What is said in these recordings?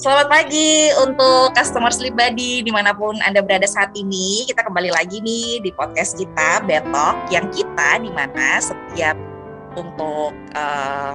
Selamat pagi untuk customer sleep buddy di mana pun Anda berada saat ini. Kita kembali lagi nih di podcast kita Betok yang kita di mana setiap untuk uh,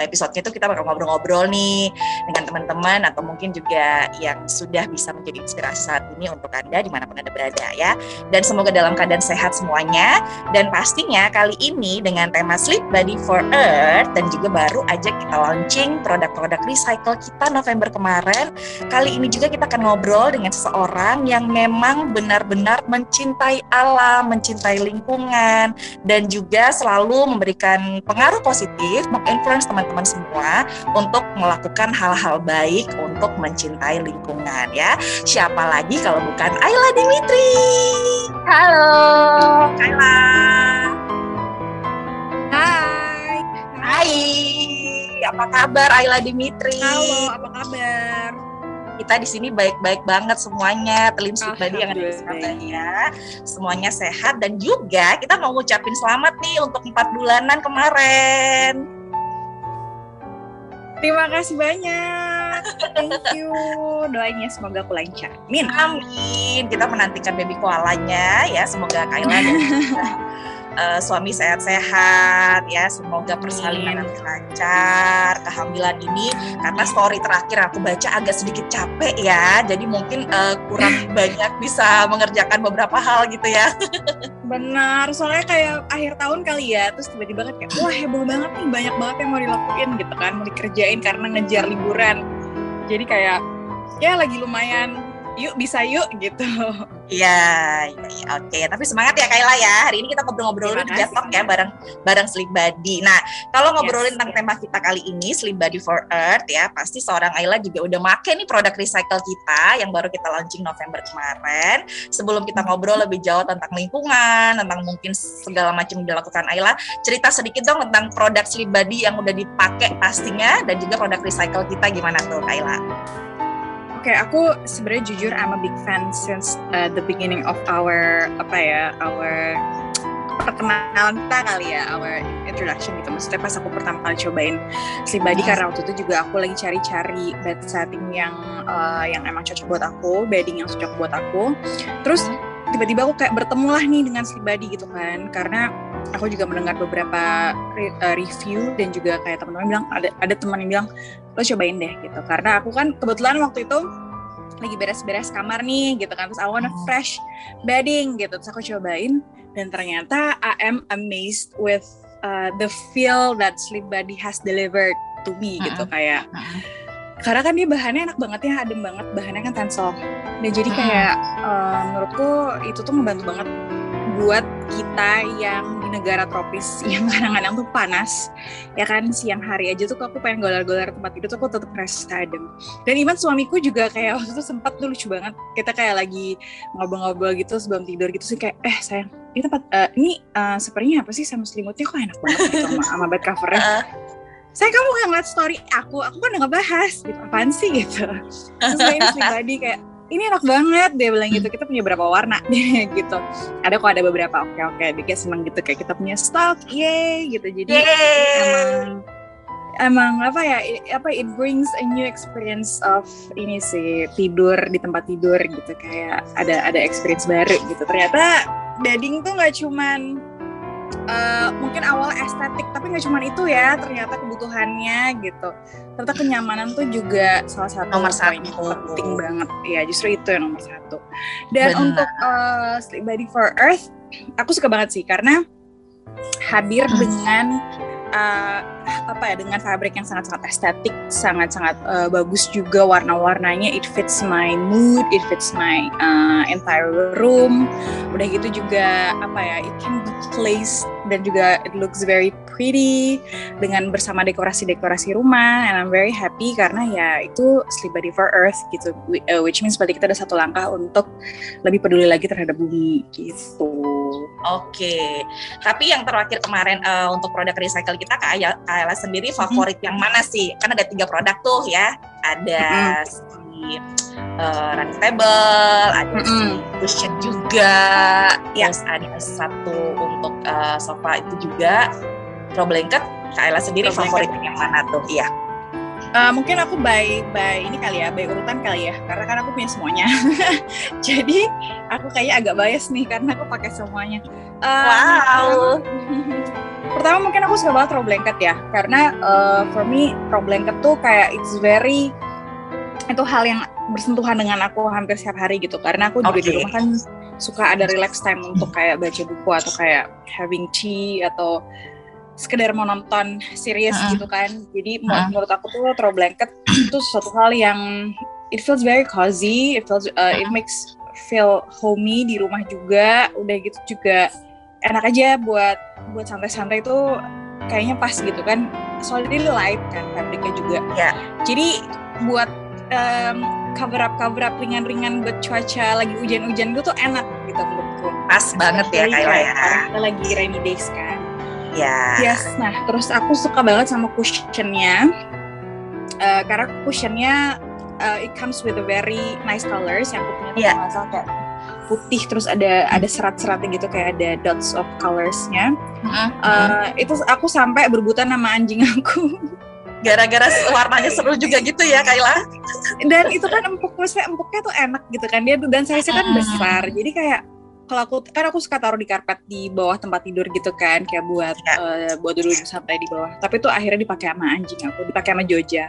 episodenya itu kita bakal ngobrol-ngobrol nih dengan teman-teman atau mungkin juga yang sudah bisa menjadi inspirasi saat ini untuk Anda di mana pun Anda berada ya. Dan semoga dalam keadaan sehat semuanya. Dan pastinya kali ini dengan tema Sleep Body for Earth dan juga baru aja kita launching produk-produk recycle kita November kemarin. Kali ini juga kita akan ngobrol dengan seseorang yang memang benar-benar mencintai alam, mencintai lingkungan, dan juga selalu memberikan pengaruh positif, menginfluence teman teman-teman semua untuk melakukan hal-hal baik untuk mencintai lingkungan ya. Siapa lagi kalau bukan Ayla Dimitri? Halo. Ayla. Hai. Hai. Apa kabar Ayla Dimitri? Halo, apa kabar? kita di sini baik-baik banget semuanya telim tadi yang ada di Surabaya semuanya sehat dan juga kita mau ngucapin selamat nih untuk empat bulanan kemarin Terima kasih banyak. Thank you. Doanya semoga aku lancar. Amin. Amin. Kita menantikan baby koalanya ya. Semoga Kayla dan uh, suami sehat-sehat ya semoga persalinan nanti lancar kehamilan ini karena story terakhir aku baca agak sedikit capek ya jadi mungkin uh, kurang banyak bisa mengerjakan beberapa hal gitu ya benar soalnya kayak akhir tahun kali ya terus tiba-tiba kan kayak wah heboh banget nih banyak banget yang mau dilakuin gitu kan mau dikerjain karena ngejar liburan jadi kayak ya lagi lumayan yuk bisa yuk gitu. Iya, ya, ya, oke. Okay. Tapi semangat ya Kayla ya. Hari ini kita ngobrol-ngobrol di Jatok ya bareng bareng Sleep Buddy. Nah, kalau ngobrolin yes, tentang yes. tema kita kali ini Sleep Buddy for Earth ya, pasti seorang Ayla juga udah make nih produk recycle kita yang baru kita launching November kemarin. Sebelum kita ngobrol lebih jauh tentang lingkungan, tentang mungkin segala macam yang dilakukan Ayla, cerita sedikit dong tentang produk Sleep Buddy yang udah dipakai pastinya dan juga produk recycle kita gimana tuh Ayla? Okay, aku sebenarnya jujur I'm a big fan since uh, the beginning of our apa ya, our perkenalan kita kali ya, our introduction gitu. Maksudnya pas aku pertama kali cobain sleep body karena waktu itu juga aku lagi cari-cari bed setting yang uh, yang emang cocok buat aku, bedding yang cocok buat aku. Terus hmm. tiba-tiba aku kayak bertemu lah nih dengan sleep body gitu kan, karena aku juga mendengar beberapa re uh, review dan juga kayak teman-teman bilang ada ada teman yang bilang lo cobain deh gitu. Karena aku kan kebetulan waktu itu lagi beres-beres kamar nih gitu kan. Terus I wanna fresh bedding gitu. Terus aku cobain dan ternyata I am amazed with uh, the feel that Sleep Buddy has delivered to me gitu kayak karena kan dia bahannya enak banget ya adem banget bahannya kan tensel. Dan jadi kayak uh, menurutku itu tuh membantu banget buat kita yang di negara tropis yang kadang-kadang tuh panas ya kan siang hari aja tuh aku pengen golar-golar tempat tidur tuh aku tetap rasa adem dan Iman suamiku juga kayak waktu itu sempat tuh lucu banget kita kayak lagi ngobrol-ngobrol gitu sebelum tidur gitu sih kayak eh sayang ini tempat uh, ini uh, sepertinya apa sih sama selimutnya? Kok enak banget gitu sama, sama bed covernya? Uh. saya kamu nggak ngeliat story aku aku kan udah ngebahas gitu. Apaan sih? gitu. Terus ini pribadi kayak ini enak banget dia bilang gitu. Kita punya berapa warna. Gitu. Ada kok ada beberapa. Oke oke. Dia kayak seneng gitu kayak kita punya stok yay gitu. Jadi yay. emang emang apa ya apa it brings a new experience of ini sih tidur di tempat tidur gitu. Kayak ada ada experience baru gitu. Ternyata dading tuh nggak cuman uh, mungkin awal estetik tapi nggak cuma itu ya ternyata kebutuhannya gitu ternyata kenyamanan tuh juga salah satu nomor satu penting banget ya justru itu yang nomor satu dan Benar. untuk uh, sleep body for earth aku suka banget sih karena hadir hmm. dengan uh, apa ya dengan fabric yang sangat-sangat estetik, sangat-sangat uh, bagus juga warna-warnanya. It fits my mood, it fits my uh, entire room. Udah gitu juga apa ya, it can be placed dan juga it looks very pretty dengan bersama dekorasi-dekorasi rumah and I'm very happy karena ya itu Sleep Body for Earth gitu which means berarti kita ada satu langkah untuk lebih peduli lagi terhadap bumi gitu. Oke, okay. tapi yang terakhir kemarin uh, untuk produk recycle kita Kak Ayla sendiri favorit mm-hmm. yang mana sih? Kan ada tiga produk tuh ya, ada mm-hmm. si uh, running table, ada mm -hmm. si cushion juga, ya. terus ada satu untuk uh, sofa itu juga. Pro blanket, Kaila sendiri favorit yang mana tuh? Iya. Uh, mungkin aku by by ini kali ya, by urutan kali ya, karena kan aku punya semuanya. Jadi aku kayaknya agak bias nih karena aku pakai semuanya. Uh, wow. Pertama mungkin aku suka banget throw blanket ya, karena uh, for me throw blanket tuh kayak it's very itu hal yang bersentuhan dengan aku hampir setiap hari gitu, karena aku juga okay. di rumah kan suka ada relax time untuk kayak baca buku atau kayak having tea atau sekedar mau nonton series uh gitu kan. Jadi uh menurut aku tuh throw blanket itu suatu hal yang it feels very cozy, it feels uh, it makes feel homey di rumah juga. Udah gitu juga enak aja buat buat santai-santai itu kayaknya pas gitu kan. Soalnya light kan fabriknya juga. Yeah. Jadi buat um, cover up cover up ringan-ringan buat cuaca lagi hujan-hujan gitu tuh enak gitu menurutku. Pas banget ya Kayla ya. Kita lagi rainy days kan. Ya. Yes. Nah, terus aku suka banget sama cushionnya. Uh, karena cushionnya uh, it comes with a very nice colors yang aku punya yeah. masalah kayak putih terus ada ada serat-seratnya gitu kayak ada dots of colorsnya. Uh, uh, itu aku sampai berbutan sama anjing aku. Gara-gara warnanya seru juga gitu ya Kayla. Dan itu kan empuk maksudnya empuknya tuh enak gitu kan dia dan size-nya kan besar. Jadi kayak kalau aku kan aku suka taruh di karpet di bawah tempat tidur gitu kan kayak buat ya. uh, buat duduk santai di bawah tapi tuh akhirnya dipakai sama anjing aku dipakai sama Joja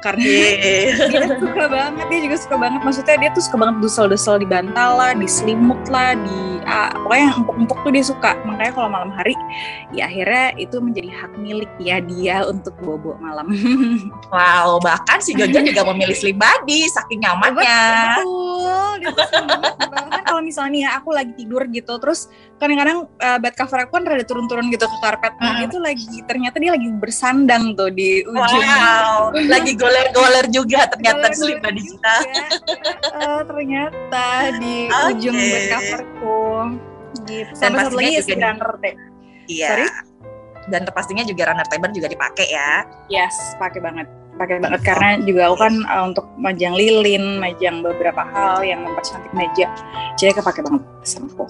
karena dia suka banget dia juga suka banget. Maksudnya dia tuh suka banget dusel-dusel di bantal lah di selimut lah di ah, pokoknya yang empuk-empuk tuh dia suka. Makanya kalau malam hari ya akhirnya itu menjadi hak milik ya dia untuk bobo malam. Wow bahkan si Joja juga memilih sleep body saking nyamannya. Betul dia kalau misalnya ya, aku lagi tidur gitu terus kadang-kadang uh, bed cover aku kan rada turun-turun gitu ke karpet. Hmm. itu lagi ternyata dia lagi bersandang tuh di ujung. Wow lagi goler-goler juga ternyata goler di kita. Uh, ternyata di okay. ujung coverku. Gitu. Dan satu lagi ya runner teh iya. Sorry? dan pastinya juga runner taper juga dipakai ya. Yes pakai banget pakai banget karena juga aku kan uh, untuk majang lilin, majang beberapa hal yang mempercantik meja. Jadi kepake banget sama aku.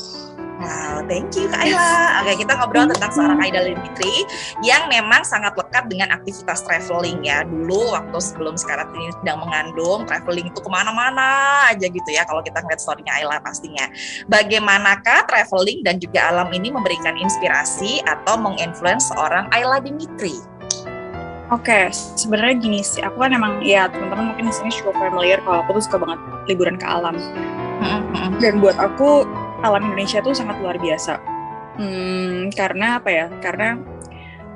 Wow, thank you Kak Ayla. Oke, kita ngobrol tentang seorang Aida Dimitri yang memang sangat lekat dengan aktivitas traveling ya. Dulu waktu sebelum sekarang ini sedang mengandung, traveling itu ke mana-mana aja gitu ya kalau kita ngeliat story-nya Ayla pastinya. Bagaimanakah traveling dan juga alam ini memberikan inspirasi atau menginfluence seorang Ayla Dimitri? Oke, okay, sebenarnya gini sih, aku kan emang ya teman-teman mungkin di sini cukup familiar kalau aku tuh suka banget liburan ke alam. Dan buat aku alam Indonesia tuh sangat luar biasa. Hmm, karena apa ya? Karena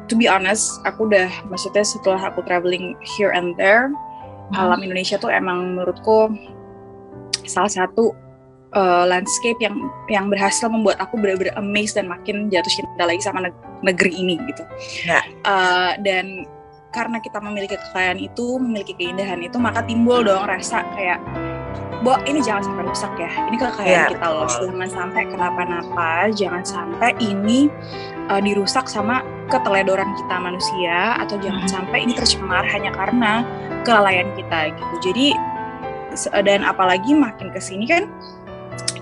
to be honest, aku udah maksudnya setelah aku traveling here and there, hmm. alam Indonesia tuh emang menurutku salah satu uh, landscape yang yang berhasil membuat aku benar-benar amazed dan makin jatuh cinta lagi sama negeri ini gitu. Ya. Uh, dan karena kita memiliki kekayaan itu, memiliki keindahan itu, maka timbul dong rasa kayak, Bo, ini jangan sampai rusak ya. Ini kekayaan yeah. kita loh. Jangan sampai kenapa-napa, jangan sampai ini uh, dirusak sama keteledoran kita manusia, atau jangan hmm. sampai ini tercemar hanya karena kelalaian kita gitu. Jadi dan apalagi makin ke sini kan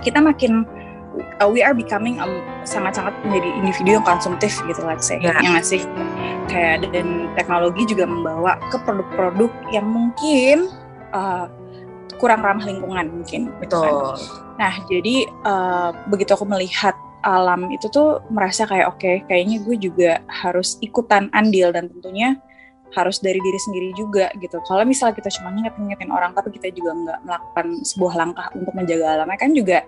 kita makin uh, we are becoming um, sangat-sangat menjadi individu yang konsumtif gitu let's say yeah. yang ngasih kayak dan teknologi juga membawa ke produk-produk yang mungkin uh, kurang ramah lingkungan mungkin betul nah jadi uh, begitu aku melihat alam itu tuh merasa kayak oke okay, kayaknya gue juga harus ikutan andil dan tentunya harus dari diri sendiri juga gitu. Kalau misalnya kita cuma nginget-ngingetin orang tapi kita juga nggak melakukan sebuah langkah untuk menjaga alamnya kan juga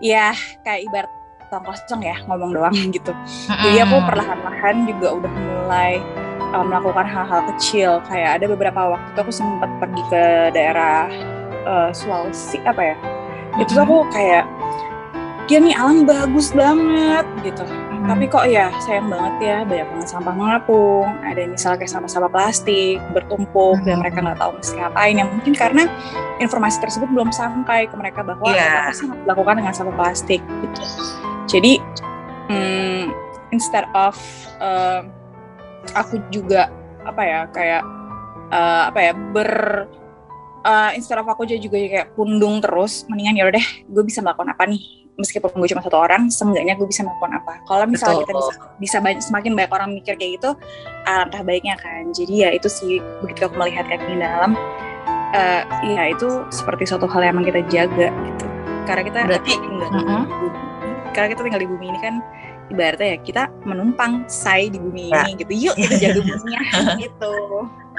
ya kayak ibarat tong kosong ya ngomong doang gitu. Jadi aku perlahan-lahan juga udah mulai uh, melakukan hal-hal kecil kayak ada beberapa waktu aku sempat pergi ke daerah uh, Sulawesi apa ya. Itu tuh aku kayak dia nih alam bagus banget gitu. Tapi kok ya sayang banget ya banyak banget sampah mengapung ada misalnya kayak sampah-sampah plastik bertumpuk hmm. dan mereka nggak tahu mesti ngapain yang mungkin karena informasi tersebut belum sampai ke mereka bahwa yeah. apa sih dilakukan dengan sampah plastik gitu jadi hmm, instead of uh, aku juga apa ya kayak uh, apa ya ber uh, instead of aku juga kayak pundung terus mendingan ya udah deh gue bisa melakukan apa nih meskipun gue cuma satu orang seenggaknya gue bisa melakukan apa. Kalau misalnya kita bisa bisa banyak, semakin banyak orang mikir kayak gitu alangkah baiknya kan. Jadi ya itu sih begitu aku melihat kaki di dalam uh, ya itu seperti suatu hal yang emang kita jaga gitu. Karena kita berarti tinggal uh -huh. karena kita tinggal di bumi ini kan ibaratnya ya kita menumpang say di bumi ya. ini gitu. Yuk kita jaga buminya gitu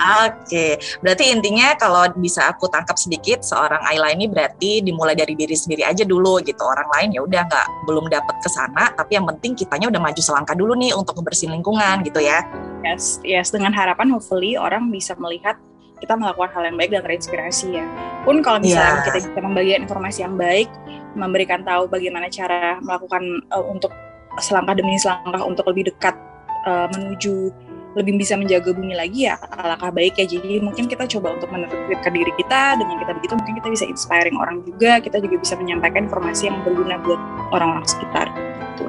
Oke, berarti intinya kalau bisa aku tangkap sedikit, seorang Ayla ini berarti dimulai dari diri sendiri aja dulu gitu. Orang lain ya udah nggak belum dapat ke sana, tapi yang penting kitanya udah maju selangkah dulu nih untuk membersihin lingkungan gitu ya. Yes, yes. Dengan harapan hopefully orang bisa melihat kita melakukan hal yang baik dan terinspirasi ya. Pun kalau misalnya yeah. kita bisa membagikan informasi yang baik, memberikan tahu bagaimana cara melakukan uh, untuk selangkah demi selangkah untuk lebih dekat uh, menuju lebih bisa menjaga bumi lagi ya alangkah baik ya jadi mungkin kita coba untuk menertibkan diri kita dengan kita begitu mungkin kita bisa inspiring orang juga kita juga bisa menyampaikan informasi yang berguna buat orang-orang sekitar gitu.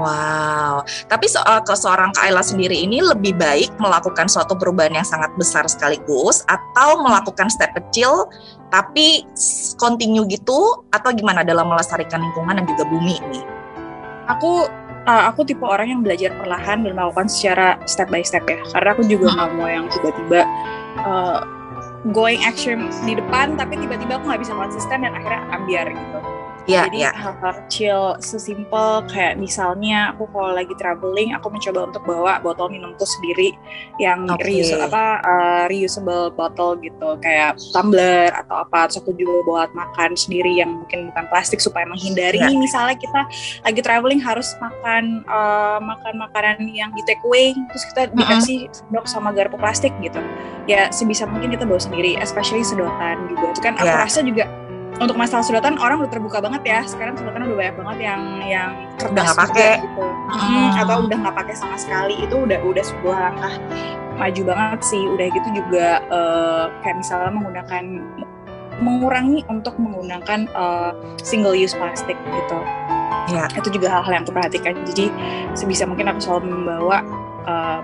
Wow, tapi soal ke seorang Kaila sendiri ini lebih baik melakukan suatu perubahan yang sangat besar sekaligus atau melakukan step kecil tapi continue gitu atau gimana dalam melestarikan lingkungan dan juga bumi ini? Aku uh, aku tipe orang yang belajar perlahan dan melakukan secara step by step ya. Karena aku juga nggak mau yang tiba-tiba uh, going action di depan tapi tiba-tiba aku nggak bisa konsisten dan akhirnya ambiar gitu Yeah, Jadi yeah. hal-hal kecil sesimpel kayak misalnya aku kalau lagi traveling aku mencoba untuk bawa botol minumku sendiri yang okay. reuse apa uh, reusable bottle gitu kayak tumbler atau apa terus aku juga bawa makan sendiri yang mungkin bukan plastik supaya menghindari yeah. misalnya kita lagi traveling harus makan uh, makan makanan yang di take away terus kita dikasih sendok sama garpu plastik gitu ya sebisa mungkin kita bawa sendiri especially sedotan juga itu kan aku yeah. rasa juga untuk masalah sedotan orang udah terbuka banget ya. Sekarang sedotan udah banyak banget yang yang kertas nggak pakai. gitu. Hmm. atau udah nggak pakai sama sekali. Itu udah udah sebuah langkah maju banget sih. Udah gitu juga uh, kayak misalnya menggunakan mengurangi untuk menggunakan uh, single use plastik gitu. Ya. Itu juga hal-hal yang aku perhatikan. Jadi sebisa mungkin aku selalu membawa uh,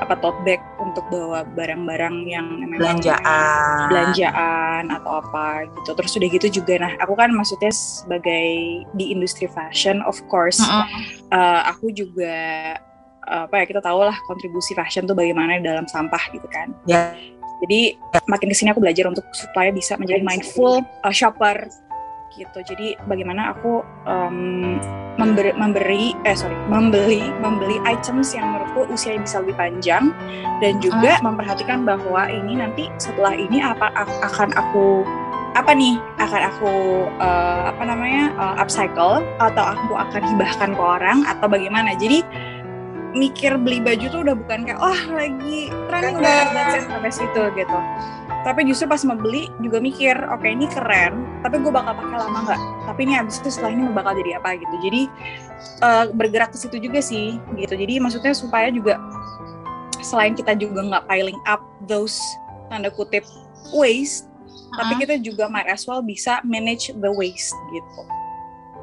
apa tote bag untuk bawa barang-barang yang belanjaan belanjaan atau apa gitu terus udah gitu juga nah aku kan maksudnya sebagai di industri fashion of course mm -hmm. uh, aku juga apa ya kita tahu lah kontribusi fashion tuh bagaimana dalam sampah gitu kan yeah. jadi makin ke sini aku belajar untuk supaya bisa menjadi mindful uh, shopper gitu. Jadi bagaimana aku um, memberi, memberi eh sorry membeli membeli items yang menurutku usianya bisa lebih panjang dan juga hmm. memperhatikan bahwa ini nanti setelah ini apa akan aku apa nih akan aku uh, apa namanya uh, upcycle atau aku akan hibahkan ke orang atau bagaimana. Jadi mikir beli baju tuh udah bukan kayak oh lagi tren nggak sampai situ gitu tapi justru pas membeli juga mikir oke okay, ini keren tapi gue bakal pakai lama nggak tapi ini abis itu setelah ini bakal jadi apa gitu jadi uh, bergerak ke situ juga sih gitu jadi maksudnya supaya juga selain kita juga nggak piling up those tanda kutip waste uh-huh. tapi kita juga might as well bisa manage the waste gitu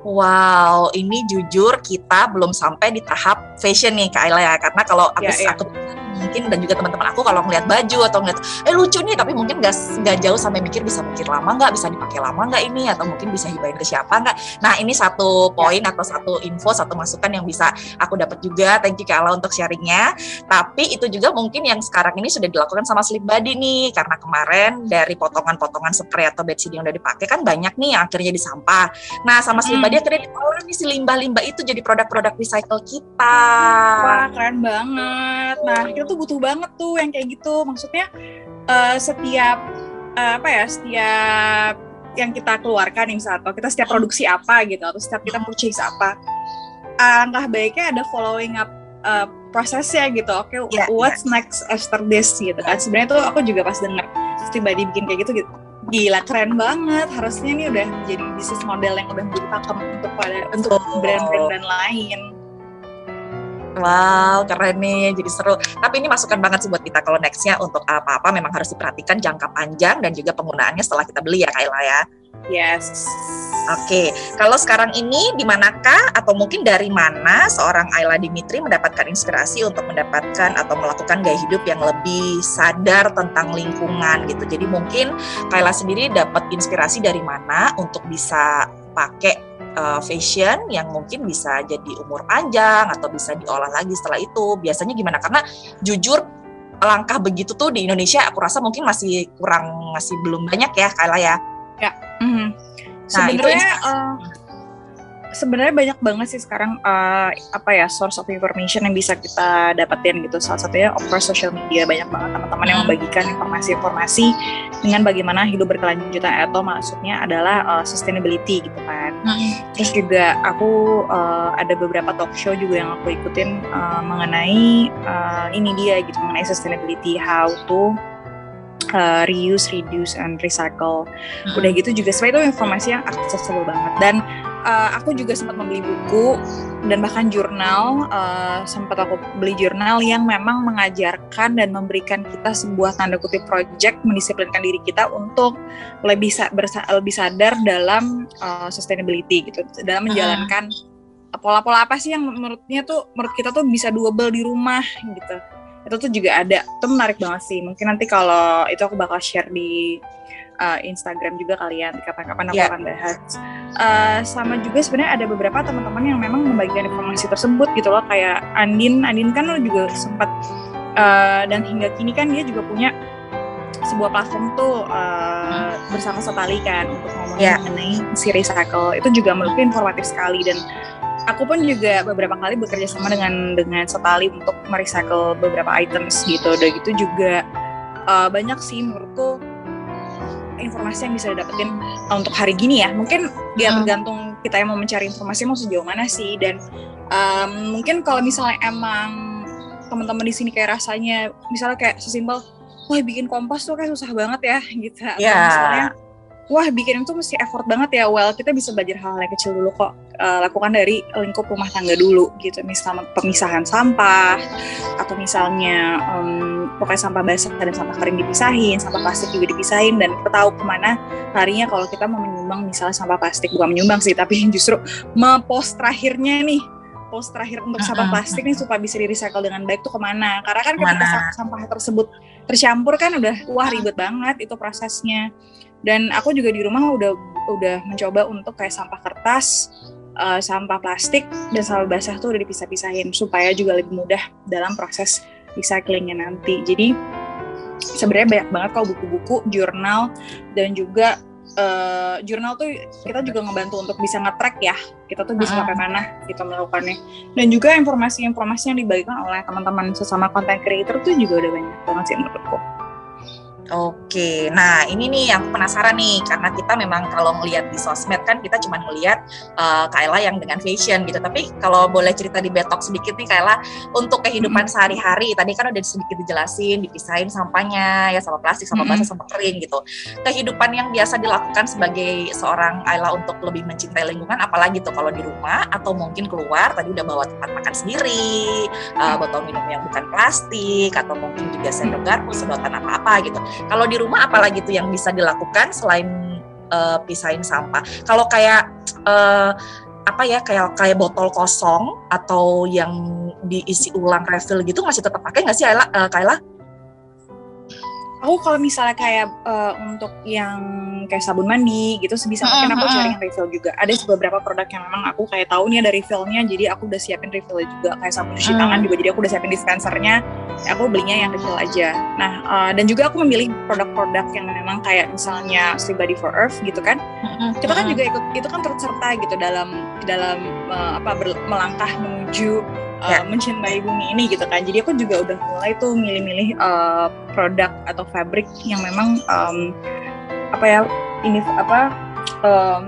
Wow, ini jujur kita belum sampai di tahap fashion nih Kak Ayla ya. Karena kalau aku, yeah, yeah. aku mungkin dan juga teman-teman aku kalau ngeliat baju atau ngeliat eh lucu nih tapi mungkin gak, gak jauh sampai mikir bisa mikir lama nggak bisa dipakai lama nggak ini atau mungkin bisa hibahin ke siapa nggak. Nah ini satu poin atau satu info satu masukan yang bisa aku dapat juga. Thank you Kala untuk sharingnya. Tapi itu juga mungkin yang sekarang ini sudah dilakukan sama Sleep Buddy nih karena kemarin dari potongan-potongan spray atau bedsheet yang udah dipakai kan banyak nih yang akhirnya di sampah nah sama Sleep hmm. akhirnya diolah nih si limbah-limbah itu jadi produk-produk recycle kita. Wah keren banget. Nah kita tuh butuh banget tuh yang kayak gitu. Maksudnya uh, setiap uh, apa ya setiap yang kita keluarkan misalnya atau kita setiap produksi apa gitu atau setiap kita purchase apa angka baiknya ada following up uh, prosesnya gitu. Oke okay, yeah, what's yeah. next after this gitu kan. Sebenarnya tuh aku juga pas denger pribadi bikin kayak gitu gitu gila keren banget. Harusnya ini udah jadi bisnis model yang udah menjadi pakem untuk pada untuk brand-brand lain Wow, keren nih, jadi seru. Tapi ini masukan banget sih buat kita kalau nextnya untuk apa-apa memang harus diperhatikan jangka panjang dan juga penggunaannya setelah kita beli ya Kayla ya. Yes. Oke, kalau sekarang ini di manakah atau mungkin dari mana seorang Ayla Dimitri mendapatkan inspirasi untuk mendapatkan atau melakukan gaya hidup yang lebih sadar tentang lingkungan gitu. Jadi mungkin Kayla sendiri dapat inspirasi dari mana untuk bisa pakai uh, fashion yang mungkin bisa jadi umur panjang atau bisa diolah lagi setelah itu. Biasanya gimana? Karena jujur langkah begitu tuh di Indonesia aku rasa mungkin masih kurang masih belum banyak ya Kayla ya. Ya. Mm -hmm. Sebenarnya uh, sebenarnya banyak banget sih sekarang uh, apa ya source of information yang bisa kita dapetin gitu. Salah satunya of course social media banyak banget teman-teman yang hmm. membagikan informasi-informasi dengan bagaimana hidup berkelanjutan atau maksudnya adalah uh, sustainability gitu kan. Hmm. Terus juga aku uh, ada beberapa talk show juga yang aku ikutin uh, mengenai uh, ini dia gitu mengenai sustainability how to uh, reuse, reduce, and recycle. Hmm. Udah gitu juga sebenarnya itu informasi yang accessible banget dan uh, aku juga sempat membeli buku dan bahkan jurnal uh, sempat aku beli jurnal yang memang mengajarkan dan memberikan kita sebuah tanda kutip project mendisiplinkan diri kita untuk lebih bersa lebih sadar dalam uh, sustainability gitu. Dalam menjalankan pola-pola apa sih yang menurutnya tuh menurut kita tuh bisa double di rumah gitu. Itu tuh juga ada. Itu menarik banget sih. Mungkin nanti kalau itu aku bakal share di uh, Instagram juga kalian kapan-kapan aku yeah. akan bahas. Uh, sama juga sebenarnya ada beberapa teman-teman yang memang membagikan informasi tersebut gitu loh kayak Andin, Andin kan lo juga sempat uh, dan hingga kini kan dia juga punya sebuah platform tuh uh, bersama Setali kan untuk ngomongin yeah. mengenai si recycle itu juga menurutku informatif sekali dan aku pun juga beberapa kali bekerja sama dengan dengan Setali untuk merecycle beberapa items gitu. Dan gitu juga uh, banyak sih menurutku informasi yang bisa didapetin untuk hari gini ya mungkin dia hmm. tergantung kita yang mau mencari informasi mau sejauh mana sih dan um, mungkin kalau misalnya emang teman-teman di sini kayak rasanya misalnya kayak sesimpel wah bikin kompas tuh kayak susah banget ya gitu yeah. misalnya wah bikin itu mesti effort banget ya. Well kita bisa belajar hal-hal yang kecil dulu kok. Uh, lakukan dari lingkup rumah tangga dulu gitu. Misalnya pemisahan sampah atau misalnya um, pokoknya sampah basah dan sampah kering dipisahin sampah plastik juga dipisahin dan kita tahu ke mana larinya kalau kita mau menyumbang misalnya sampah plastik. Bukan menyumbang sih tapi justru mempost terakhirnya nih. Post terakhir untuk sampah plastik nih supaya bisa di recycle dengan baik tuh ke mana. Karena kan ketika sampah tersebut tercampur kan udah wah ribet banget itu prosesnya dan aku juga di rumah udah udah mencoba untuk kayak sampah kertas uh, sampah plastik dan sampah basah tuh udah dipisah-pisahin supaya juga lebih mudah dalam proses recyclingnya nanti. Jadi sebenarnya banyak banget kok buku-buku jurnal dan juga uh, jurnal tuh kita juga ngebantu untuk bisa nge-track ya kita tuh bisa sampai mana kita melakukannya. Dan juga informasi-informasi yang dibagikan oleh teman-teman sesama content creator tuh juga udah banyak banget sih menurutku. Oke, nah ini nih yang penasaran nih karena kita memang kalau ngelihat di sosmed kan kita cuma ngelihat uh, Kayla yang dengan fashion gitu. Tapi kalau boleh cerita di betok sedikit nih Kayla untuk kehidupan sehari-hari tadi kan udah sedikit dijelasin, dipisahin sampahnya ya sama plastik, sama basah, sama kering gitu. Kehidupan yang biasa dilakukan sebagai seorang Kayla untuk lebih mencintai lingkungan apalagi tuh kalau di rumah atau mungkin keluar tadi udah bawa tempat makan sendiri, uh, botol minum yang bukan plastik atau mungkin juga sendok garpu, sedotan apa-apa gitu kalau di rumah apalagi tuh yang bisa dilakukan selain uh, pisahin sampah? Kalau kayak uh, apa ya kayak kayak botol kosong atau yang diisi ulang refill gitu masih tetap pakai nggak sih Ayla, uh, Kayla? Aku kalau misalnya kayak uh, untuk yang kayak sabun mandi gitu sebisa mungkin aku cari yang refill juga. Ada beberapa produk yang memang aku kayak tahu nih ada refillnya jadi aku udah siapin refill juga. Kayak sabun cuci tangan juga jadi aku udah siapin dispensernya. Aku belinya yang refill aja. Nah uh, dan juga aku memilih produk-produk yang memang kayak misalnya Sleep Body for Earth gitu kan. Kita kan juga ikut itu kan terserta gitu dalam dalam uh, apa ber, melangkah menuju uh, ya. mencintai bumi ini gitu kan. Jadi aku juga udah mulai tuh milih-milih uh, produk atau fabric yang memang um, apa ya ini apa um,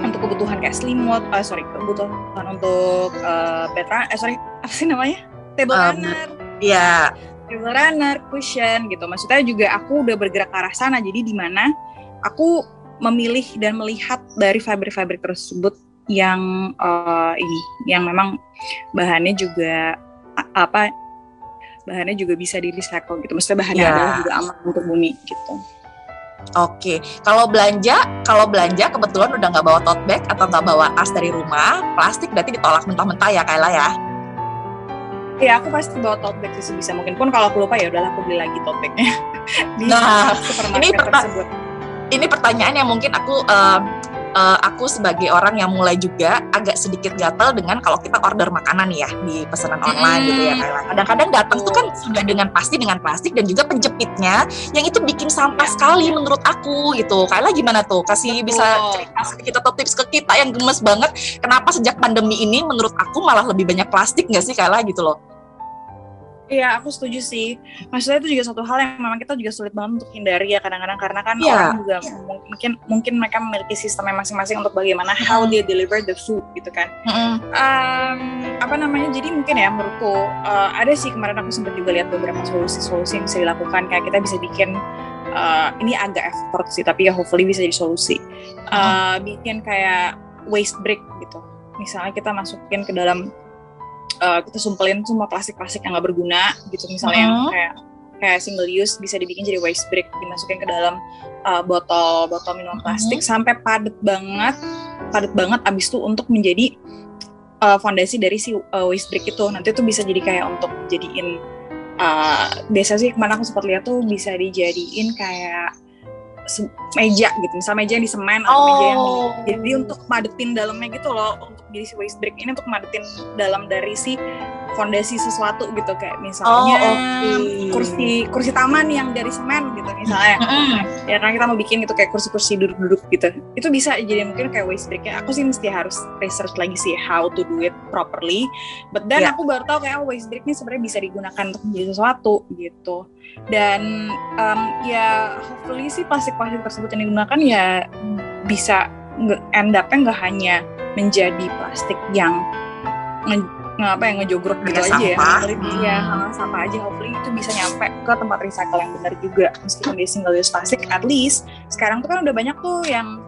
untuk kebutuhan kayak selimut, uh, sorry kebutuhan untuk uh, bed eh sorry apa sih namanya table um, runner, ya table runner, cushion gitu. Maksudnya juga aku udah bergerak ke arah sana. Jadi di mana aku memilih dan melihat dari fabrik-fabrik tersebut yang uh, ini yang memang bahannya juga apa bahannya juga bisa di recycle gitu. Maksudnya bahannya yeah. adalah juga aman untuk bumi gitu. Oke, kalau belanja, kalau belanja kebetulan udah nggak bawa tote bag atau nggak bawa tas dari rumah, plastik berarti ditolak mentah-mentah ya Kayla ya? Iya, aku pasti bawa tote bag sih sebisa mungkin. Pun kalau aku lupa ya udahlah aku beli lagi tote bagnya di nah, supermarket ini tersebut. Ini pertanyaan yang mungkin aku uh, uh, aku sebagai orang yang mulai juga agak sedikit gatel dengan kalau kita order makanan ya di pesanan online gitu ya Kayla. Kadang-kadang datang tuh kan sudah dengan pasti dengan plastik dan juga penjepitnya yang itu bikin sampah sekali menurut aku gitu. Kayla gimana tuh? Kasih Betul. bisa cerita sedikit atau tips ke kita yang gemes banget kenapa sejak pandemi ini menurut aku malah lebih banyak plastik nggak sih Kayla gitu loh? Iya, aku setuju sih. Maksudnya itu juga satu hal yang memang kita juga sulit banget untuk hindari ya kadang-kadang karena kan yeah. orang juga mungkin mungkin mereka memiliki sistemnya masing-masing untuk bagaimana mm. how they deliver the food gitu kan. Mm. Um, apa namanya? Jadi mungkin ya menurutku uh, ada sih kemarin aku sempat juga lihat beberapa solusi-solusi yang bisa dilakukan kayak kita bisa bikin uh, ini agak effort sih tapi ya hopefully bisa jadi solusi. Uh, mm. Bikin kayak waste break gitu. Misalnya kita masukin ke dalam uh, kita sumpelin semua plastik-plastik yang nggak berguna gitu misalnya uh -huh. yang kayak kayak single use bisa dibikin jadi waste brick dimasukin ke dalam uh, botol botol minuman plastik uh -huh. sampai padat banget padat banget abis itu untuk menjadi uh, fondasi dari si uh, waste brick itu nanti tuh bisa jadi kayak untuk jadiin uh, biasa sih ke mana aku sempat lihat tuh bisa dijadiin kayak meja gitu misal meja yang di semen atau oh. meja yang di, oh. jadi untuk madetin dalamnya gitu loh untuk jadi si waste brick ini untuk madetin dalam dari si fondasi sesuatu gitu kayak misalnya oh, okay. kursi kursi taman yang dari semen gitu misalnya ya kan kita mau bikin gitu kayak kursi-kursi duduk-duduk gitu itu bisa jadi mungkin kayak waste break aku sih mesti harus research lagi sih how to do it properly but then yeah. aku baru tahu kayak oh, waste break ini sebenarnya bisa digunakan untuk menjadi sesuatu gitu dan um, ya hopefully sih plastik-plastik tersebut yang digunakan ya bisa end up-nya nggak hanya menjadi plastik yang ngapa yang ngejogrok gitu aja ya hmm. ya sampah aja hopefully itu bisa nyampe ke tempat recycle yang benar juga meskipun dia single use plastic at least sekarang tuh kan udah banyak tuh yang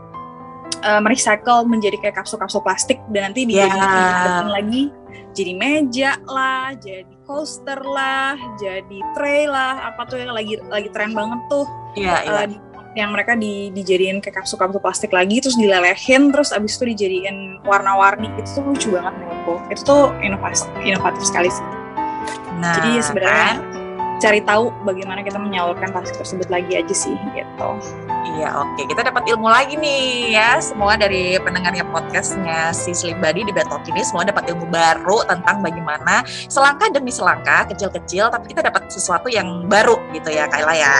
uh, merecycle menjadi kayak kapsul-kapsul plastik dan nanti dijadiin yeah. lagi jadi meja lah, jadi coaster lah, jadi tray lah, apa tuh yang lagi lagi tren banget tuh. Iya, yeah, uh, yang mereka di, dijadiin kayak kapsul-kapsul plastik lagi terus dilelehin terus abis itu dijadiin warna-warni. Itu tuh lucu banget menurutku. Itu tuh inovasi inovatif sekali sih. Nah, jadi ya sebenarnya kan? Cari tahu bagaimana kita menyalurkan plastik tersebut lagi aja sih gitu Iya oke okay. kita dapat ilmu lagi nih ya semua dari pendengarnya podcastnya si Slim Body di Betok ini semua dapat ilmu baru tentang bagaimana selangkah demi selangkah kecil-kecil tapi kita dapat sesuatu yang baru gitu ya Kayla ya.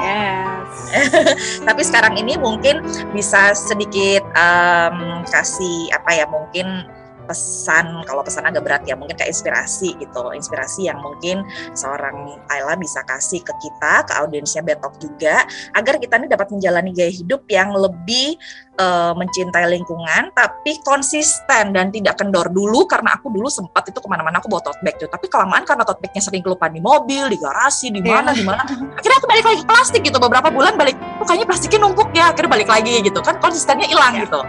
Yes. tapi sekarang ini mungkin bisa sedikit um, kasih apa ya mungkin pesan kalau pesan agak berat ya mungkin kayak inspirasi gitu. Inspirasi yang mungkin seorang Ayla bisa kasih ke kita ke audiensnya Betok juga agar kita ini dapat menjalani gaya hidup yang lebih uh, mencintai lingkungan tapi konsisten dan tidak kendor dulu karena aku dulu sempat itu ke mana-mana aku bawa tote bag tuh. Tapi kelamaan karena tote bagnya sering kelupaan di mobil di garasi di mana yeah. di mana akhirnya aku balik lagi ke plastik gitu. Beberapa bulan balik oh, kayaknya plastiknya numpuk ya? Akhirnya balik lagi gitu kan konsistennya hilang yeah. gitu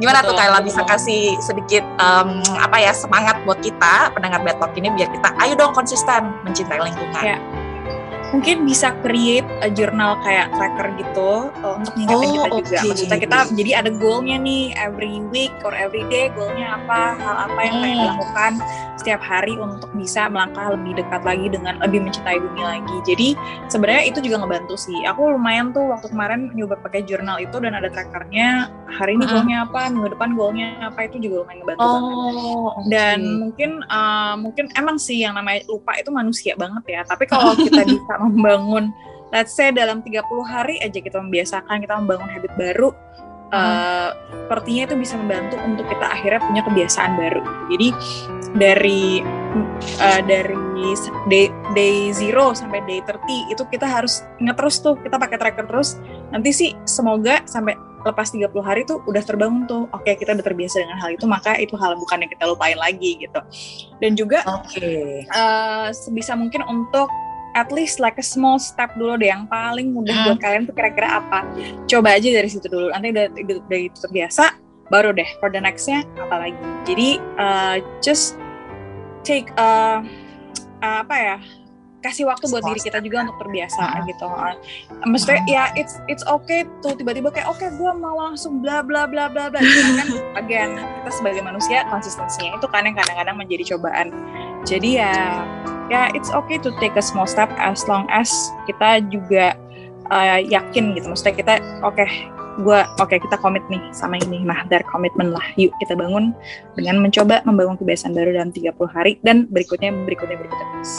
Gimana betul, tuh Kayla? Bisa kasih sedikit um, apa ya semangat buat kita pendengar Betok ini biar kita ayo dong konsisten mencintai lingkungan. Ya mungkin bisa create a journal kayak tracker gitu uh, untuk ngingetin oh, kita juga. Okay. Maksudnya kita jadi ada goalnya nih every week or every day goalnya apa, hal apa yang hmm. kita lakukan setiap hari untuk bisa melangkah lebih dekat lagi dengan lebih mencintai bumi lagi. Jadi sebenarnya itu juga ngebantu sih. Aku lumayan tuh waktu kemarin nyoba pakai journal itu dan ada trackernya. Hari ini goalnya apa, minggu depan goalnya apa itu juga lumayan ngebantu oh, banget. Okay. Dan mungkin uh, mungkin emang sih yang namanya lupa itu manusia banget ya. Tapi kalau kita bisa membangun let's say dalam 30 hari aja kita membiasakan kita membangun habit baru hmm. uh, sepertinya itu bisa membantu untuk kita akhirnya punya kebiasaan baru jadi dari uh, dari day, day zero sampai day 30 itu kita harus ingat terus tuh kita pakai tracker terus nanti sih semoga sampai lepas 30 hari tuh udah terbangun tuh oke okay, kita udah terbiasa dengan hal itu maka itu hal bukan yang kita lupain lagi gitu dan juga okay. uh, sebisa mungkin untuk at least like a small step dulu deh yang paling mudah hmm. buat kalian tuh kira-kira apa coba aja dari situ dulu nanti udah udah itu terbiasa baru deh for the nextnya apa lagi jadi uh, just take uh, uh, apa ya kasih waktu buat diri kita juga untuk terbiasa gitu. Maksudnya ya it's it's okay tuh tiba-tiba kayak oke okay, gue mau langsung bla bla bla bla bla. kan again kita sebagai manusia konsistensinya itu kan yang kadang-kadang menjadi cobaan. Jadi ya ya it's okay to take a small step as long as kita juga uh, yakin gitu. Maksudnya kita oke okay, gue oke okay, kita komit nih sama ini. Nah dari komitmen lah. Yuk kita bangun dengan mencoba membangun kebiasaan baru dalam 30 hari. Dan berikutnya berikutnya berikutnya. terus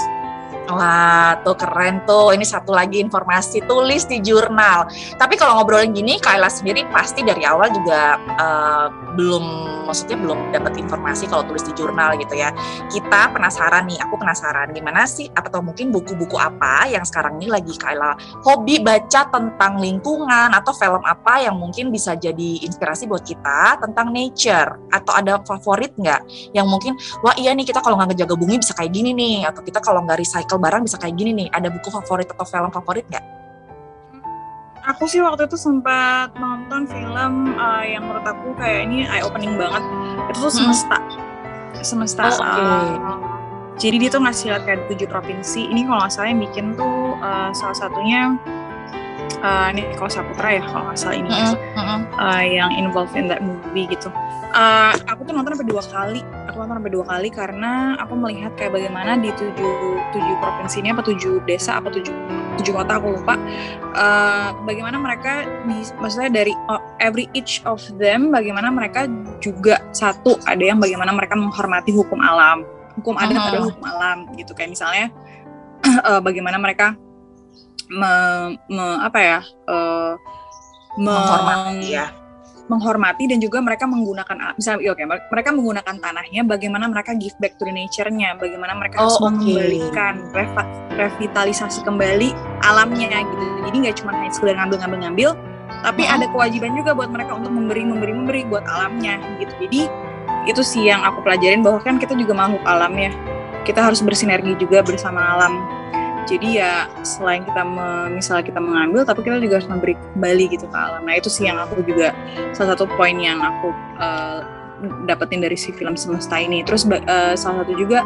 Wah, tuh keren tuh. Ini satu lagi informasi tulis di jurnal. Tapi kalau ngobrolin gini, Kaila sendiri pasti dari awal juga uh, belum, maksudnya belum dapat informasi kalau tulis di jurnal gitu ya. Kita penasaran nih, aku penasaran gimana sih, atau mungkin buku-buku apa yang sekarang ini lagi Kaila hobi baca tentang lingkungan atau film apa yang mungkin bisa jadi inspirasi buat kita tentang nature atau ada favorit nggak yang mungkin wah iya nih kita kalau nggak ngejaga bumi bisa kayak gini nih atau kita kalau nggak recycle recycle barang bisa kayak gini nih. Ada buku favorit atau film favorit nggak? Aku sih waktu itu sempat nonton film uh, yang menurut aku kayak ini eye opening banget. Itu tuh semesta. Hmm. Semesta. Oh, okay. uh, jadi dia tuh ngasih lihat kayak tujuh provinsi. Ini kalau nggak salah yang bikin tuh uh, salah satunya uh, ini kalau Saputra ya kalau nggak salah ini mm -hmm. uh, yang involved in that movie gitu. Uh, aku tuh nonton sampai dua kali. Aku nonton sampai dua kali karena aku melihat kayak bagaimana di tujuh tujuh provinsi ini apa tujuh desa apa tujuh tujuh kota aku lupa. Uh, bagaimana mereka di, maksudnya dari uh, every each of them bagaimana mereka juga satu ada yang bagaimana mereka menghormati hukum alam. Hukum adat uh-huh. adalah hukum alam gitu kayak misalnya uh, bagaimana mereka me, me, apa ya uh, me, menghormati ya. menghormati dan juga mereka menggunakan misalnya oke okay, mereka menggunakan tanahnya bagaimana mereka give back to the nature-nya bagaimana mereka oh, harus okay. mengembalikan revitalisasi kembali alamnya gitu. Jadi nggak cuma hanya sekedar ngambil-ngambil ngambil tapi hmm. ada kewajiban juga buat mereka untuk memberi memberi memberi buat alamnya gitu. Jadi itu sih yang aku pelajarin bahwa kan kita juga makhluk alam ya. Kita harus bersinergi juga bersama alam jadi ya selain kita me, misalnya kita mengambil tapi kita juga harus memberi kembali gitu ke alam nah itu sih yang aku juga salah satu poin yang aku uh, dapetin dari si film semesta ini. Terus uh, salah satu juga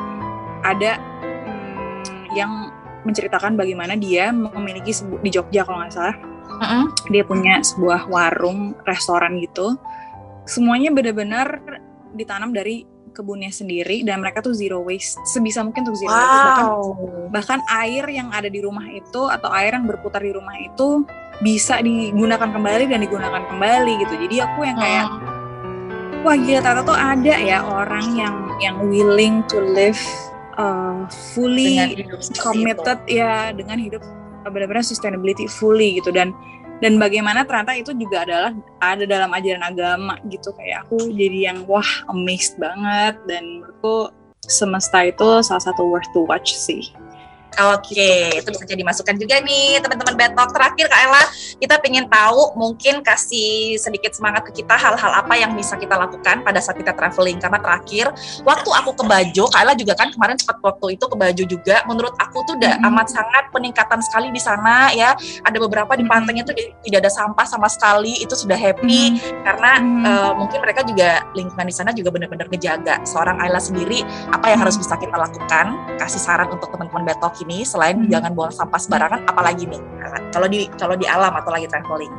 ada um, yang menceritakan bagaimana dia memiliki di Jogja kalau nggak salah. Uh -uh. dia punya sebuah warung restoran gitu. Semuanya benar-benar ditanam dari kebunnya sendiri dan mereka tuh zero waste sebisa mungkin tuh zero wow. waste bahkan bahkan air yang ada di rumah itu atau air yang berputar di rumah itu bisa digunakan kembali dan digunakan kembali gitu jadi aku yang kayak hmm. wah gila Tata tuh ada ya orang yang yang willing to live uh, fully committed itu. ya dengan hidup benar-benar sustainability fully gitu dan dan bagaimana ternyata itu juga adalah ada dalam ajaran agama gitu. Kayak aku jadi yang wah amazed banget. Dan menurutku semesta itu salah satu worth to watch sih Oke, okay, itu bisa jadi masukan juga nih teman-teman Betok. Terakhir Kak Ella, kita pengen tahu mungkin kasih sedikit semangat ke kita hal-hal apa yang bisa kita lakukan pada saat kita traveling. Karena terakhir, waktu aku ke Bajo, Kak Ella juga kan kemarin sempat waktu itu ke Bajo juga. Menurut aku tuh udah mm-hmm. amat sangat peningkatan sekali di sana ya. Ada beberapa di pantainya tuh tidak ada sampah sama sekali. Itu sudah happy mm-hmm. karena mm-hmm. Uh, mungkin mereka juga lingkungan di sana juga benar-benar ngejaga. Seorang Ayla sendiri apa yang harus bisa kita lakukan? Kasih saran untuk teman-teman Betok ini selain hmm. jangan buang sampah sembarangan apalagi nih kalau di kalau di alam atau lagi traveling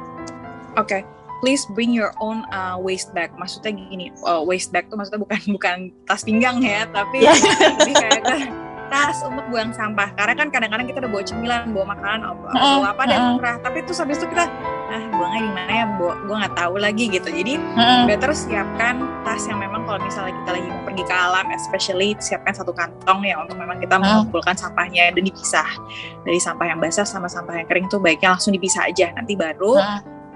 oke okay. please bring your own uh, waste bag maksudnya gini uh, waste bag tuh maksudnya bukan bukan tas pinggang ya tapi yeah. kayak tas untuk buang sampah. Karena kan kadang-kadang kita udah bawa cemilan bawa makanan apa bawa apa dan murah tapi terus habis itu kita ah buangnya di mana ya? Gue nggak tahu lagi gitu. Jadi better siapkan tas yang memang kalau misalnya kita lagi mau pergi ke alam especially siapkan satu kantong ya untuk memang kita mengumpulkan sampahnya dan dipisah. Dari sampah yang basah sama sampah yang kering tuh baiknya langsung dipisah aja. Nanti baru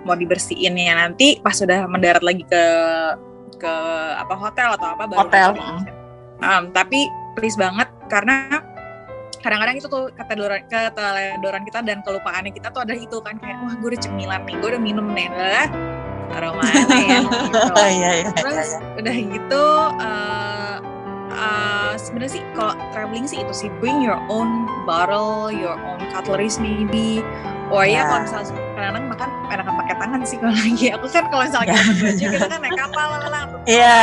mau dibersihinnya nanti pas sudah mendarat lagi ke ke apa hotel atau apa baru hotel um, tapi please banget karena kadang-kadang itu tuh keteledoran, keteledoran kita dan kelupaannya kita tuh ada itu kan kayak wah gue udah cemilan nih gue udah minum nih lah taruh mana ya gitu. Terus udah gitu uh, uh, sebenarnya sih kalau traveling sih itu sih bring your own bottle your own cutleries maybe Oh iya, kalau misalnya kadang-kadang makan enakan pakai tangan sih kalau lagi. Aku kan kalau misalnya yeah. kita kan naik kapal lah, Iya.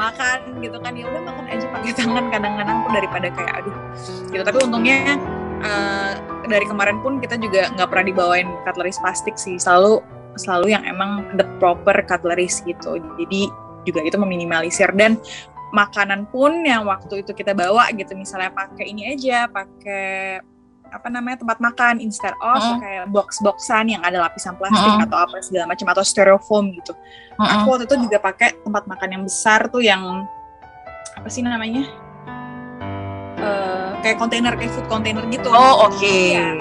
Makan gitu kan ya udah makan aja pakai tangan kadang-kadang tuh daripada kayak aduh. Gitu tapi untungnya uh, dari kemarin pun kita juga nggak pernah dibawain cutlery plastik sih. Selalu selalu yang emang the proper cutlery gitu. Jadi juga itu meminimalisir dan makanan pun yang waktu itu kita bawa gitu misalnya pakai ini aja pakai apa namanya tempat makan instead of Mm. kayak box-boxan yang ada lapisan plastik Mm. atau apa segala macam atau styrofoam gitu. Mm-mm. Aku waktu itu juga pakai tempat makan yang besar tuh yang apa sih namanya? Eh, kayak kontainer kayak food container gitu. Oh oke. Iya.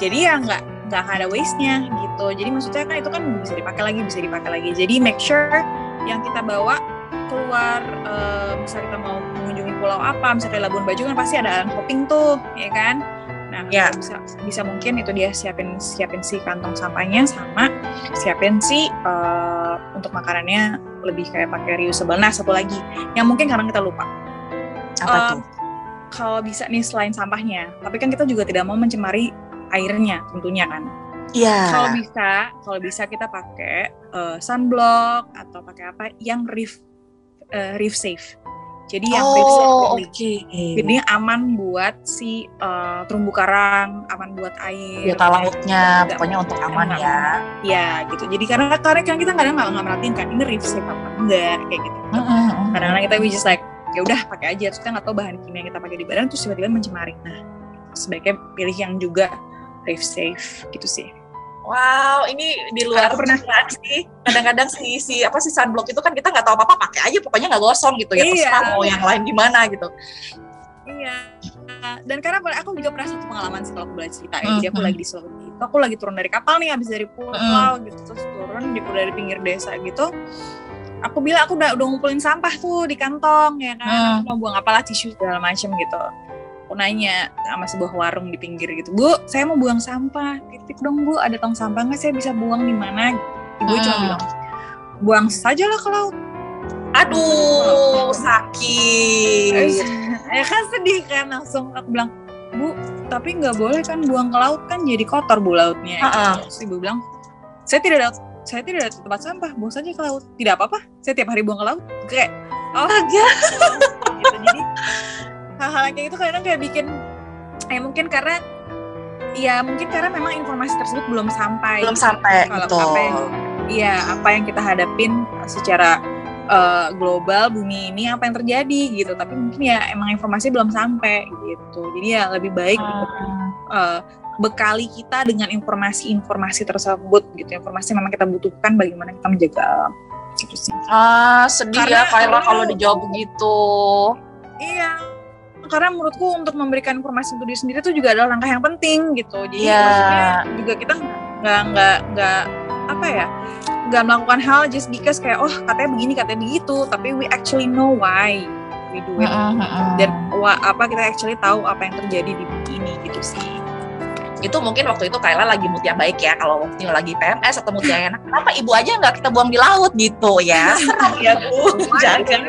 Jadi ya nggak nggak ada waste-nya gitu. Jadi maksudnya kan itu kan bisa dipakai lagi, bisa dipakai lagi. Jadi make sure yang kita bawa keluar, eh, misalnya kita mau mengunjungi pulau apa, misalnya Labuan Bajo kan pasti ada island hopping tuh, ya kan? Nah, Ya. bisa bisa mungkin itu dia siapin siapin si kantong sampahnya sama siapin si eh, untuk makanannya lebih kayak pakai reusable. Nah, satu lagi yang mungkin kadang kita lupa Apa Um, tuh? kalau bisa nih selain sampahnya, tapi kan kita juga tidak mau mencemari airnya tentunya kan. Iya. Kalau bisa, kalau bisa kita pakai uh, sunblock atau pakai apa yang reef uh, reef safe. Jadi yang reef safe Oh oke. Jadi aman buat si uh, terumbu karang, aman buat air. Biota lautnya, pokoknya untuk aman ya. Ya gitu. Jadi karena karena kan kita kadang nggak nggak merhatiin kan ini reef safe apa enggak kayak gitu. Mm-mm. kadang-kadang kita we just like ya udah pakai aja terus kita nggak tahu bahan kimia yang kita pakai di badan terus tiba-tiba mencemari nah sebaiknya pilih yang juga reef safe gitu sih Wow, ini di luar Aku pernah- sih. Kadang-kadang si si apa sih sunblock itu kan kita nggak tahu apa-apa, pakai aja pokoknya nggak gosong gitu ya. Iya. Terserah mau yang lain gimana gitu. iya dan karena aku juga pernah satu pengalaman sih kalau aku boleh cerita ya. jadi aku lagi di Sulawesi itu aku lagi turun dari kapal nih habis dari pulau gitu terus turun di dari pinggir desa gitu aku bilang aku udah udah ngumpulin sampah tuh di kantong ya kan Hmm. aku mau buang apalah tisu segala macem gitu aku nanya sama sebuah warung di pinggir gitu bu saya mau buang sampah titip dong bu ada tong sampah nggak? Saya bisa buang di mana? Ibu cuma Hmm. bilang buang saja lah ke laut. Aduh, sakit. ya kan sedih kan langsung aku bilang bu tapi nggak boleh kan buang ke laut kan jadi kotor bu lautnya. Ha-ha. terus ibu bilang saya tidak ada saya tidak ada tempat sampah buang saja ke laut. Tidak apa-apa saya tiap hari buang ke laut. Kayak oh gitu jadi hal-hal kayak itu kadang kayak bikin eh mungkin karena ya mungkin karena memang informasi tersebut belum sampai Belum sampai kalau gitu. apa yang iya apa yang kita hadapin secara eh, global bumi ini apa yang terjadi gitu. Tapi mungkin ya emang informasi belum sampai gitu. Jadi ya lebih baik untuk Hmm. eh, bekali kita dengan informasi-informasi tersebut gitu. Informasi yang memang kita butuhkan bagaimana kita menjaga. Alam gitu sih. Ah, sedih Karena- ya Kayla karena- kalau dijawab begitu. iya karena menurutku untuk memberikan informasi untuk diri sendiri itu juga adalah langkah yang penting gitu. Jadi Iya. maksudnya juga kita nggak nggak nggak apa ya nggak melakukan hal just because kayak oh katanya begini katanya begitu. Tapi we actually know why we do it. Dan wah, apa kita actually tahu apa yang terjadi di bumi ini gitu sih. Itu mungkin waktu itu Kayla lagi yang baik ya kalau waktu lagi PMS atau yang enak. Kenapa ibu aja nggak kita buang di laut gitu ya? Serem ya bu. Jangan kan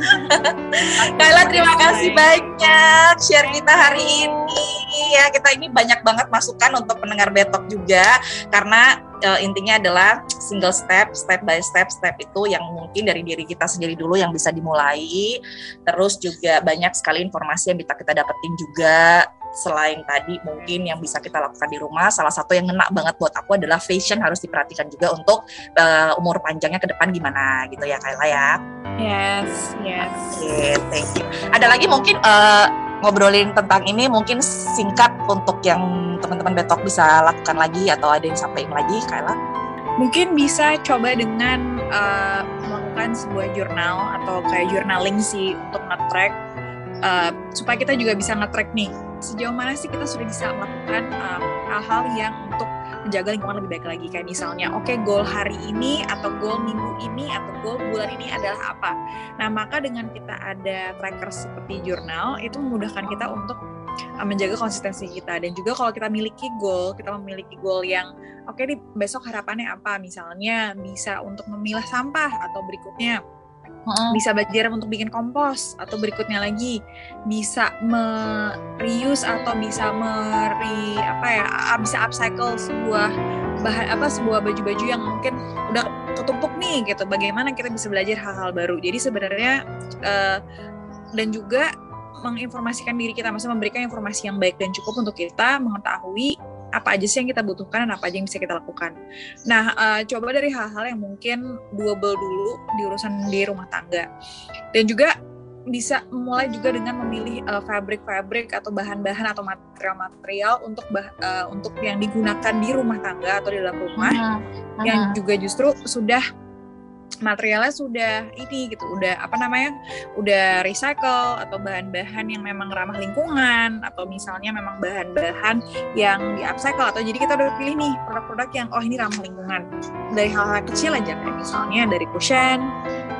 Kayla terima kasih banyak share kita hari ini. Ya kita ini banyak banget masukan untuk pendengar betok juga karena eh, intinya adalah single step step by step step itu yang mungkin dari diri kita sendiri dulu yang bisa dimulai. Terus juga banyak sekali informasi yang bisa kita dapetin juga. Selain tadi mungkin yang bisa kita lakukan di rumah salah satu yang ngena banget buat aku adalah fashion harus diperhatikan juga untuk eh, umur panjangnya ke depan gimana gitu ya Kayla ya yes yes Oke, thank you. Ada lagi mungkin eh, ngobrolin tentang ini mungkin singkat untuk yang teman-teman betok bisa lakukan lagi atau ada yang sampaikan lagi, Kayla? mungkin bisa coba dengan uh, melakukan sebuah jurnal atau kayak journaling sih untuk nge-track uh, supaya kita juga bisa nge-track nih sejauh mana sih kita sudah bisa melakukan um, hal-hal yang untuk menjaga lingkungan lebih baik lagi. Kayak misalnya oke goal hari ini atau goal minggu ini atau goal bulan ini adalah apa? Nah maka dengan kita ada tracker seperti jurnal itu memudahkan kita untuk uh, menjaga konsistensi kita. Dan juga kalau kita miliki goal kita memiliki goal yang oke nih besok harapannya apa? Misalnya bisa untuk memilah sampah atau berikutnya bisa belajar untuk bikin kompos atau berikutnya lagi. Bisa me-reuse atau bisa meri apa ya bisa upcycle sebuah bahan apa sebuah baju-baju yang mungkin udah ketumpuk nih gitu. Bagaimana kita bisa belajar hal-hal baru? Jadi sebenarnya eh, dan juga menginformasikan diri kita maksudnya memberikan informasi yang baik dan cukup untuk kita mengetahui apa aja sih yang kita butuhkan dan apa aja yang bisa kita lakukan. Nah, eh, coba dari hal-hal yang mungkin doable dulu di urusan di rumah tangga. Dan juga bisa mulai juga dengan memilih uh, fabric-fabric atau bahan-bahan atau material-material untuk bah, uh, untuk yang digunakan di rumah tangga atau di dalam rumah uh -huh. yang juga justru sudah materialnya sudah ini gitu udah apa namanya udah recycle atau bahan-bahan yang memang ramah lingkungan atau misalnya memang bahan-bahan yang di upcycle atau jadi kita udah pilih nih produk-produk yang oh ini ramah lingkungan dari hal-hal kecil aja kayak misalnya dari cushion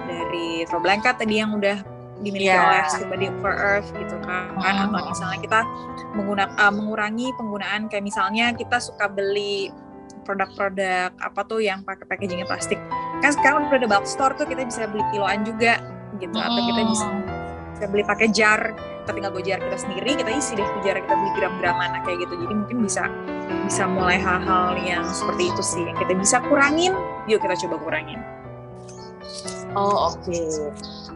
dari throw blanket tadi yang udah dimiliki yeah. oleh Somebody for Earth gitu kan mm -hmm. atau misalnya kita menggunakan uh, mengurangi penggunaan kayak misalnya kita suka beli produk-produk apa tuh yang pakai packagingnya plastik. Kan sekarang udah ada bulk store tuh kita bisa beli kiloan juga gitu. Mm. atau kita bisa bisa beli pakai jar kita tinggal bawa jar kita sendiri kita isi deh jar kita beli gram-graman nah, kayak gitu. Jadi mungkin bisa bisa mulai hal-hal yang seperti itu sih yang kita bisa kurangin. Yuk kita coba kurangin. Oh oke. okay.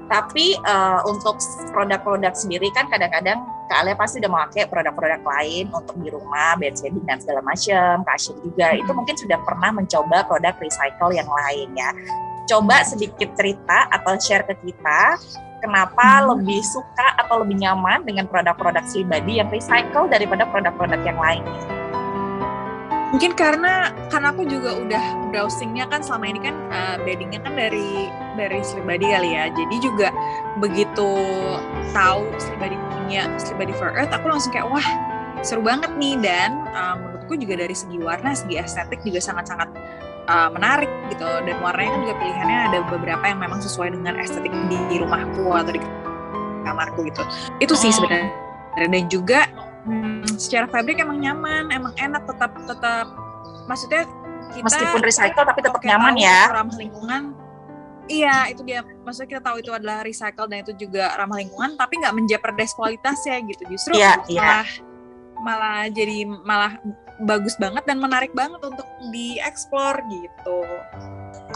Tapi uh, untuk produk-produk sendiri kan kadang-kadang kalian pasti udah memakai produk-produk lain untuk di rumah, bed setting dan segala macam, kasur juga. Hmm. Itu mungkin sudah pernah mencoba produk recycle yang lain ya. Coba sedikit cerita atau share ke kita kenapa hmm. lebih suka atau lebih nyaman dengan produk-produk Slibadi yang recycle daripada produk-produk yang lain mungkin karena karena aku juga udah browsingnya kan selama ini kan uh, beddingnya kan dari dari Slibadi kali ya. Jadi juga begitu tahu Slibadi punya Slibadi for Earth aku langsung kayak wah seru banget nih. Dan uh, menurutku juga dari segi warna segi estetik juga sangat-sangat uh, menarik gitu. Dan warnanya kan juga pilihannya ada beberapa yang memang sesuai dengan estetik di, rumahku atau di kamarku gitu. Itu sih oh. sebenarnya. Dan juga hmm, secara fabric emang nyaman emang enak tetap tetap maksudnya kita meskipun recycle tapi tetap nyaman ya. ramah lingkungan iya itu dia maksudnya kita tahu itu adalah recycle dan itu juga ramah lingkungan tapi nggak menjeopardize kualitasnya gitu justru yeah, malah yeah. malah jadi malah bagus banget dan menarik banget untuk dieksplor gitu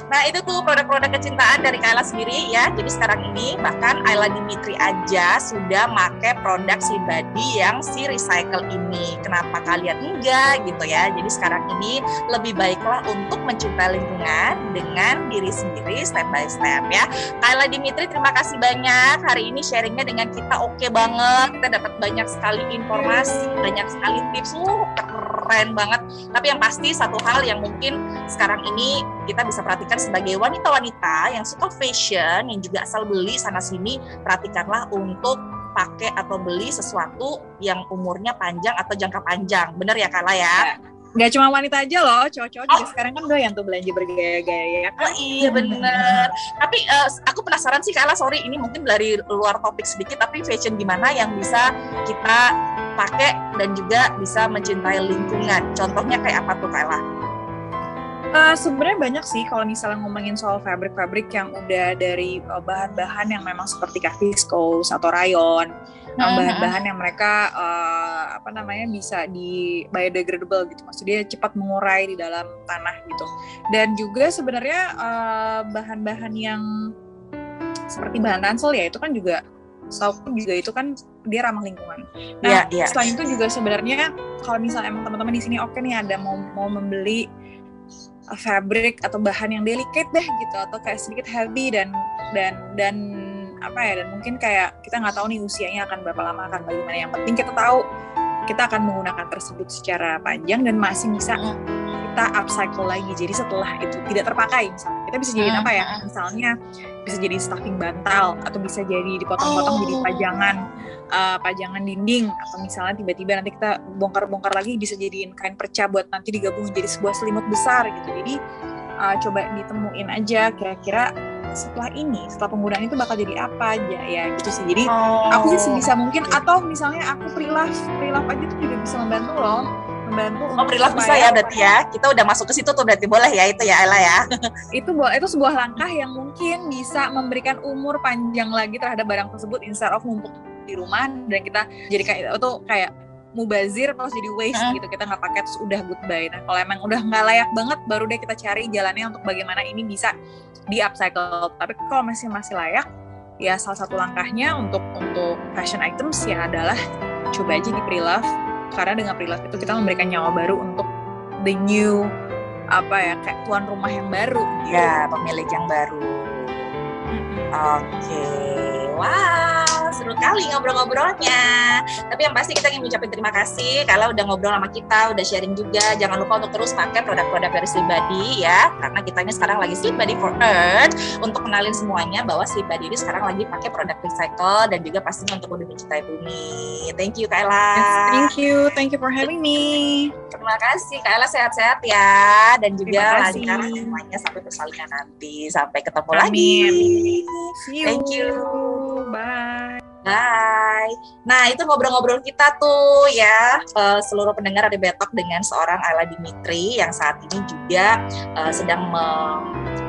Nah itu tuh produk-produk kecintaan dari Kayla sendiri ya. Jadi sekarang ini bahkan Ayla Dimitri aja sudah make produk si body yang si recycle ini. Kenapa kalian enggak gitu ya? Jadi sekarang ini lebih baiklah untuk mencintai lingkungan dengan diri sendiri step by step ya. Kayla Dimitri terima kasih banyak hari ini sharingnya dengan kita oke okay banget. Kita dapat banyak sekali informasi, banyak sekali tips. Uh, banget. Tapi yang pasti satu hal yang mungkin sekarang ini kita bisa perhatikan sebagai wanita-wanita yang suka fashion, yang juga asal beli sana-sini, perhatikanlah untuk pakai atau beli sesuatu yang umurnya panjang atau jangka panjang. Bener ya Kala ya? Gak cuma wanita aja loh, cowok-cowok oh. juga sekarang kan yang tuh belanja bergaya-gaya ya kan? Oh iya bener. tapi uh, aku penasaran sih Kala, sorry ini mungkin dari luar topik sedikit, tapi fashion gimana yang bisa kita pakai dan juga bisa mencintai lingkungan? Contohnya kayak apa tuh Kala? Uh, Sebenarnya banyak sih kalau misalnya ngomongin soal fabric-fabric yang udah dari eh, bahan-bahan yang memang seperti viscose atau rayon, uh, bahan-bahan yang mereka uh, apa namanya bisa di biodegradable gitu, maksudnya cepat mengurai di dalam tanah gitu. Dan juga sebenarnya uh, bahan-bahan yang seperti bahan ransel ya itu kan juga setahu juga itu kan dia ramah lingkungan. Nah, yeah, yeah. selain itu juga sebenarnya kalau misalnya emang teman-teman di sini oke okay nih ada mau mau membeli fabric atau bahan yang delicate deh gitu atau kayak sedikit heavy dan dan dan apa ya dan mungkin kayak kita nggak tahu nih usianya akan berapa lama akan bagaimana yang penting kita tahu kita akan menggunakan tersebut secara panjang dan masih bisa kita upcycle lagi. Jadi setelah itu tidak terpakai misalnya. Kita bisa jadi apa ya? misalnya bisa jadi stuffing bantal atau bisa jadi dipotong-potong oh. jadi pajangan uh, pajangan dinding atau misalnya tiba-tiba nanti kita bongkar-bongkar lagi bisa jadiin kain perca buat nanti digabung jadi sebuah selimut besar gitu. Jadi uh, coba ditemuin aja kira-kira setelah ini setelah penggunaan itu bakal jadi apa aja ya gitu sih. Jadi oh. aku sih sebisa mungkin atau misalnya aku prilaf prilaf aja tuh juga bisa membantu loh membantu oh prilaf bisa ya berarti ya. Kita udah masuk ke situ tuh berarti boleh ya itu ya Ella ya. Itu itu sebuah langkah yang mungkin bisa memberikan umur panjang lagi terhadap barang tersebut instead of numpuk di rumah dan kita jadi kayak itu kayak mubazir terus jadi waste hmm. gitu. Kita nggak pakai terus udah goodbye. Nah kalau emang udah nggak layak banget baru deh kita cari jalannya untuk bagaimana ini bisa di upcycle. Tapi kalau masih masih layak ya salah satu langkahnya untuk untuk fashion items ya adalah coba aja di pre-love karena dengan pre-love itu kita memberikan nyawa baru untuk the new apa ya kayak tuan rumah yang baru gitu. ya pemilik yang baru. Oke okay Wow, seru kali ngobrol-ngobrolnya. Tapi yang pasti kita ingin mengucapkan terima kasih kalau udah ngobrol sama kita, udah sharing juga. Jangan lupa untuk terus pakai produk-produk dari Sleep Buddy ya, karena kita ini sekarang lagi Sleep Buddy for Earth untuk kenalin semuanya bahwa Sleep Buddy ini sekarang lagi pakai produk recycle dan juga pastinya untuk lebih mencintai bumi. Thank you Kayla. Yes, thank you, thank you for having me. Terima kasih Kayla sehat-sehat ya dan juga lancar semuanya sampai persalinan nanti. Sampai ketemu Amin. lagi. See you. Thank you. Bye. Bye. Nah, itu ngobrol-ngobrol kita tuh ya, eh, seluruh pendengar ada Betok dengan seorang Ayla Dimitri yang saat ini juga eh, sedang mem,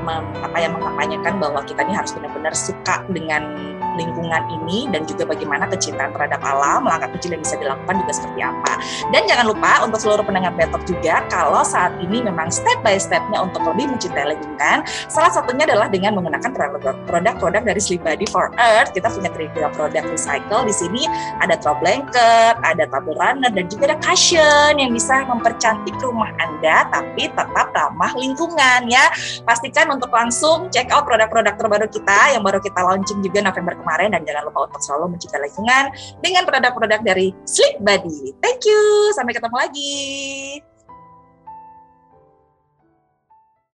mem- apa ya, mengampanyekan bahwa kita ini harus benar-benar suka dengan lingkungan ini dan juga bagaimana kecintaan terhadap alam, langkah kecil yang bisa dilakukan juga seperti apa. Dan jangan lupa untuk seluruh pendengar Betok juga, kalau saat ini memang step by stepnya untuk lebih mencintai lingkungan, salah satunya adalah dengan menggunakan produk- produk-produk dari Sleep Buddy for Earth. Kita punya tiga produk recycle. Di sini ada throw blanket, ada tabur runner, dan juga ada cushion yang bisa mempercantik rumah Anda, tapi tetap ramah lingkungan ya. Pastikan untuk langsung check out produk-produk terbaru kita yang baru kita launching juga November kemarin, dan jangan lupa untuk selalu mencintai lingkungan dengan produk-produk dari Sleep Buddy. Thank you, sampai ketemu lagi.